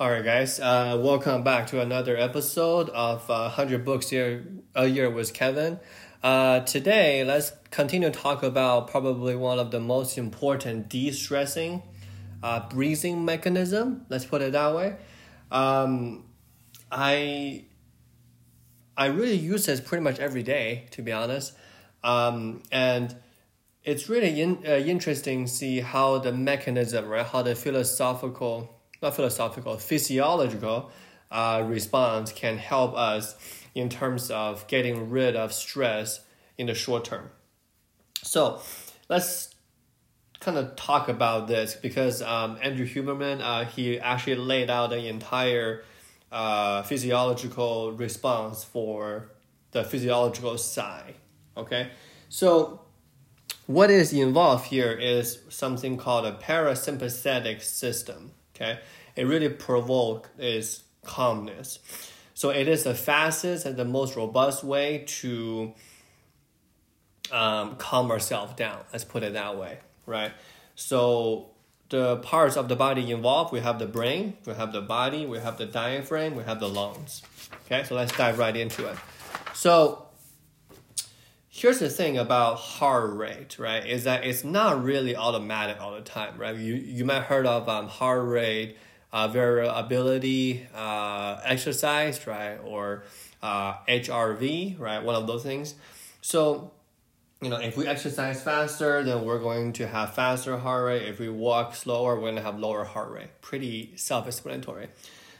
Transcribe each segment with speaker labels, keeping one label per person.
Speaker 1: All right, guys. Uh, welcome back to another episode of uh, 100 Books year, a Year with Kevin. Uh, today, let's continue to talk about probably one of the most important de-stressing uh, breathing mechanism. Let's put it that way. Um, I I really use this pretty much every day, to be honest. Um, and it's really in, uh, interesting to see how the mechanism, right, how the philosophical not philosophical, physiological uh, response can help us in terms of getting rid of stress in the short term. So let's kind of talk about this because um, Andrew Huberman, uh, he actually laid out the entire uh, physiological response for the physiological sigh. Okay, so what is involved here is something called a parasympathetic system. Okay, it really provoke is calmness. So it is the fastest and the most robust way to um, calm ourselves down. Let's put it that way, right? So the parts of the body involved, we have the brain, we have the body, we have the diaphragm, we have the lungs. Okay, so let's dive right into it. So here's the thing about heart rate, right? Is that it's not really automatic all the time, right? You you might heard of um, heart rate uh, variability uh, exercise, right, or uh, HRV, right, one of those things. So you know, if we exercise faster, then we're going to have faster heart rate. If we walk slower, we're going to have lower heart rate. Pretty self-explanatory.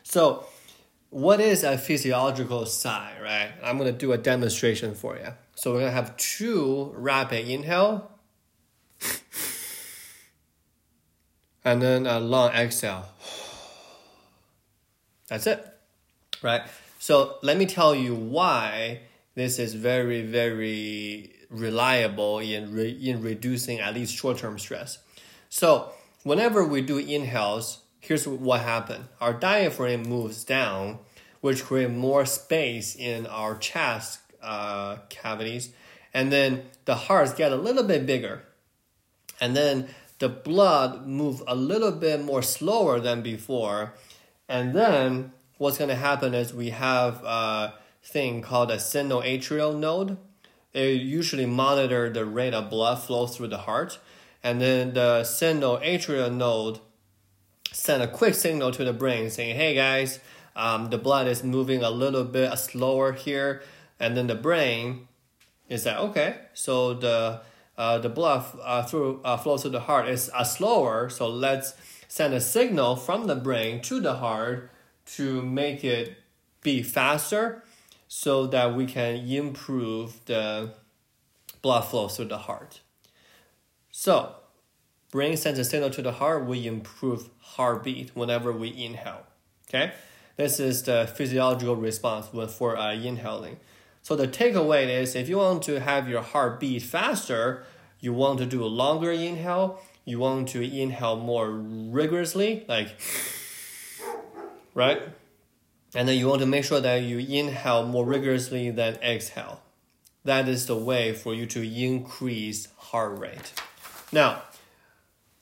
Speaker 1: So what is a physiological sigh, right? I'm to do a demonstration for you. So we're to have two rapid inhale and then a long exhale. That's it, right? So let me tell you why this is very, very reliable in, re- in reducing at least short-term stress. So whenever we do inhales, here's what happened. Our diaphragm moves down, which create more space in our chest uh, cavities. And then the hearts get a little bit bigger. And then the blood move a little bit more slower than before. And then what's going to happen is we have a thing called a sinoatrial node. They usually monitor the rate of blood flow through the heart. And then the sinoatrial node send a quick signal to the brain saying, hey guys, um, the blood is moving a little bit slower here. And then the brain is like, okay, so the uh, the blood uh, through uh, flows through the heart is uh, slower. So let's send a signal from the brain to the heart to make it be faster, so that we can improve the blood flow through the heart. So, brain sends a signal to the heart. We improve heartbeat whenever we inhale. Okay, this is the physiological response for uh, inhaling. So the takeaway is if you want to have your heart beat faster, you want to do a longer inhale, you want to inhale more rigorously, like, right? And then you want to make sure that you inhale more rigorously than exhale. That is the way for you to increase heart rate. Now,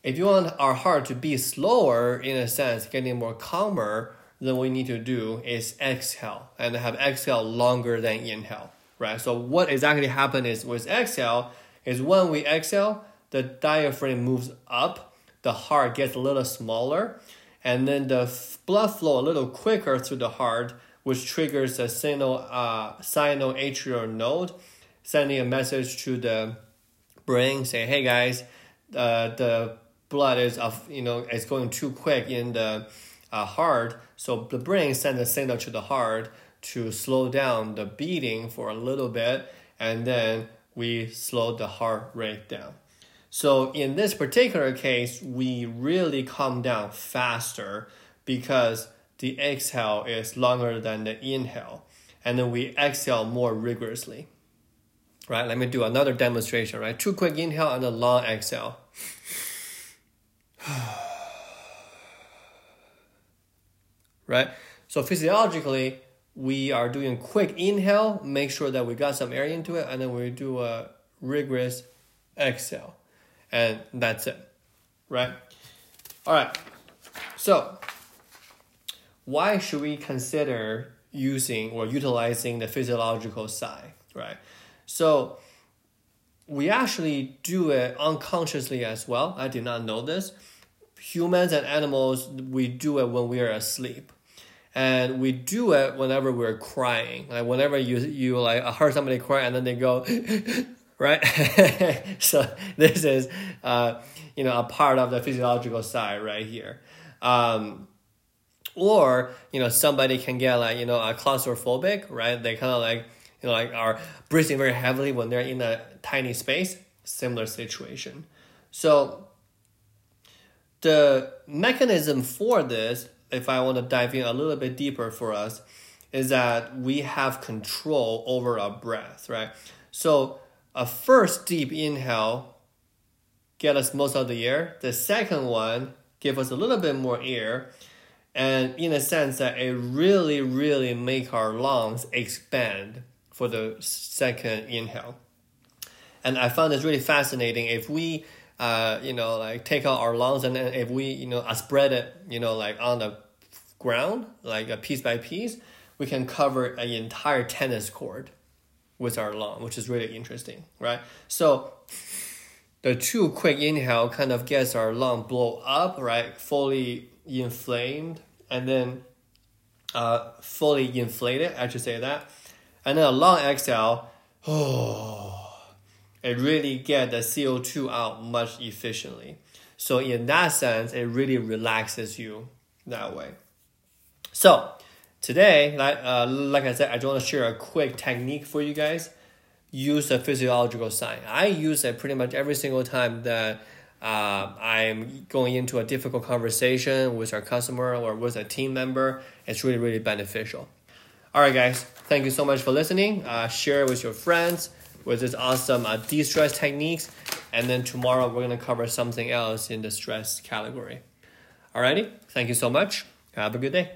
Speaker 1: if you want our heart to be slower, in a sense, getting more calmer, then what we need to do is exhale and have exhale longer than inhale, right? So what exactly happens is with exhale is when we exhale, the diaphragm moves up, the heart gets a little smaller, and then the blood flow a little quicker through the heart, which triggers a sino, uh, sinoatrial node, sending a message to the brain saying, "Hey guys, uh, the blood is of you know it's going too quick in the uh, heart, so the brain sends a signal to the heart to slow down the beating for a little bit, and then we slow the heart rate down. So in this particular case, we really come down faster because the exhale is longer than the inhale, and then we exhale more rigorously. Right? Let me do another demonstration. Right? Two quick inhale and a long exhale. right? So physiologically, we are doing quick inhale, make sure that we got some air into it, and then we do a rigorous exhale. And that's it, right? All right. So, why should we consider using or utilizing the physiological sigh, right? So we actually do it unconsciously as well. I did not know this. Humans and animals, we do it when we are asleep. And we do it whenever we're crying. Like whenever you you like I heard somebody cry and then they go right? so this is uh, you know a part of the physiological sigh right here. Um, or you know somebody can get like you know a claustrophobic, right? They kind of like you know like are breathing very heavily when they're in a tiny space. Similar situation. So the mechanism for this, if I want to dive in a little bit deeper for us, is that we have control over our breath, right? So a first deep inhale get us most of the air. The second one give us a little bit more air. And in a sense that it really, really make our lungs expand for the second inhale. And I found this really fascinating. If we, uh, you know, like take out our lungs and then if we, you know, spread it, you know, like on the ground, like a piece by piece, we can cover an entire tennis court with our lung, which is really interesting, right? So the two quick inhale kind of gets our lung blow up, right? Fully inflamed, and then uh, fully inflated. I should say that, and then a long exhale. Oh, it really get the CO two out much efficiently. So in that sense, it really relaxes you that way. So Today, like, uh, like I said, I just want to share a quick technique for you guys. Use a physiological sigh. I use it pretty much every single time that uh, I'm going into a difficult conversation with our customer or with a team member. It's really, really beneficial. All right, guys, thank you so much for listening. Uh, share with your friends with this awesome uh, de stress techniques. And then tomorrow, we're to cover something else in the stress category. Alrighty, thank you so much. Have a good day.